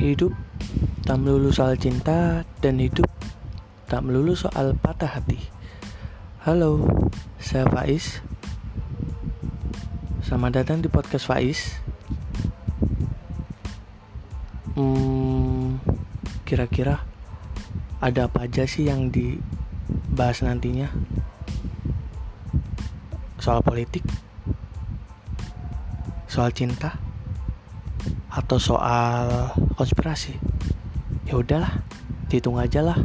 Hidup tak melulu soal cinta dan hidup tak melulu soal patah hati. Halo, saya Faiz. Selamat datang di podcast Faiz. Hmm, kira-kira ada apa aja sih yang dibahas nantinya? Soal politik? Soal cinta? Atau soal konspirasi? Ya udahlah, dihitung aja lah.